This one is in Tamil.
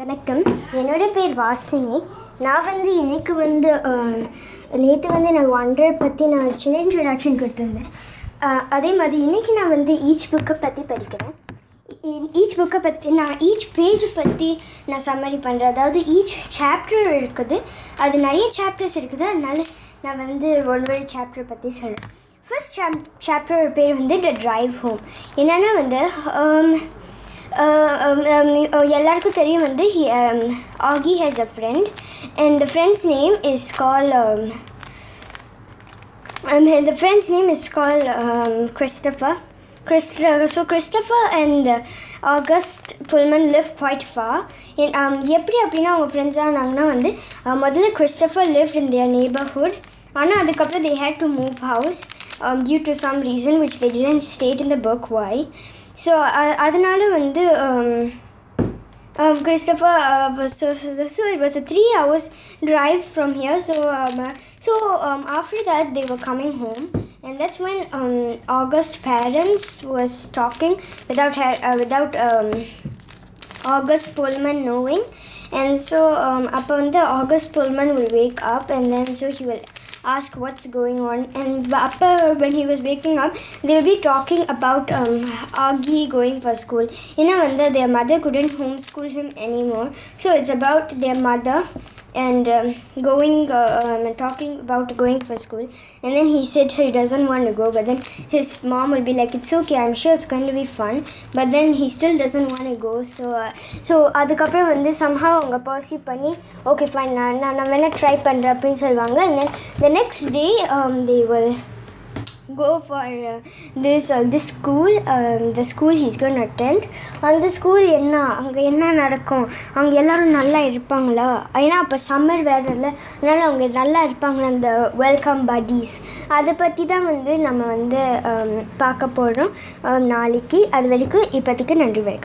வணக்கம். என்னோட பேர் வாசினி. நான் வந்து எனக்கு வந்து நேற்று வந்து நான் ஒன்றரை பற்றி நான் சின்ன இன்ட்ரடக்ஷன் கொடுத்துருந்தேன். அதே மாதிரி இன்றைக்கி நான் வந்து ஈச் புக்கை பற்றி படிக்கிறேன். ஈச் புக்கை பற்றி நான் ஈச் பேஜ் பற்றி நான் சம்மரி பண்ணுறேன் அதாவது ஈச் சாப்டர் இருக்குது. அது நிறைய சாப்டர்ஸ் இருக்குது. அதனால நான் வந்து ஒரு ஒரு சாப்டர் பற்றி சொல்கிறேன் ஃபர்ஸ்ட் சாப் சாப்டரோட பேர் வந்து த ட்ரைவ் ஹோம் என்னென்னா வந்து um, uh, um, um, uh, எல்லாருக்கும் தெரியும் வந்து ஆகி has a friend and the friend's name is call the friend's name is called um, Christopher. Christ- so Christopher and uh, August Pullman live quite far. In, um, எப்படி அப்படின்னா அவங்க ஃப்ரெண்ட்ஸ் ஆனாங்கன்னா வந்து uh, முதல்ல Christopher lived in their neighborhood ஆனால் அதுக்கப்புறம் they had to move house um, due to some reason which they didn't state in the book why. So அதனால வந்து um, um, Christopher uh, was so, so so it was a three hours drive from here so um, uh, so um, after that they were coming home and that's when um, August parents was talking without her uh, without um, August Pullman knowing and so um, அப்போ வந்து August Pullman will wake up and then so he will ask what's going on. And Appa, when he was waking up, they will be talking about um, Agi going for school. In Avanda, their mother couldn't homeschool him anymore. So it's about their mother and um, going uh, um, talking about going for school and then he said he doesn't want to go but then his mom will be like it's okay i'm sure it's going to be fun but then he still doesn't want to go so uh, so அதுக்கப்புறம் வந்து somehow அவங்க பர்சீவ் பண்ணி ஓகே ஃபைன் நான் நான் நான் வேணால் ட்ரை பண்ணுறேன் அப்படின்னு சொல்லுவாங்க and then the next day um, they will go for uh, this uh, this school um, the school he's going to attend. அந்த ஸ்கூல் என்ன அங்கே என்ன நடக்கும்? அவங்க எல்லாரும் நல்லா இருப்பாங்களா? ஏன்னா அப்போ சம்மர் வேறு இல்லை. அதனால் அவங்க நல்லா இருப்பாங்களா அந்த வெல்கம் buddies? அதை பற்றி தான் வந்து நம்ம வந்து um, பார்க்க போகிறோம் நாளைக்கு. அது வரைக்கும் இப்போதைக்கு நன்றி வரைக்கும்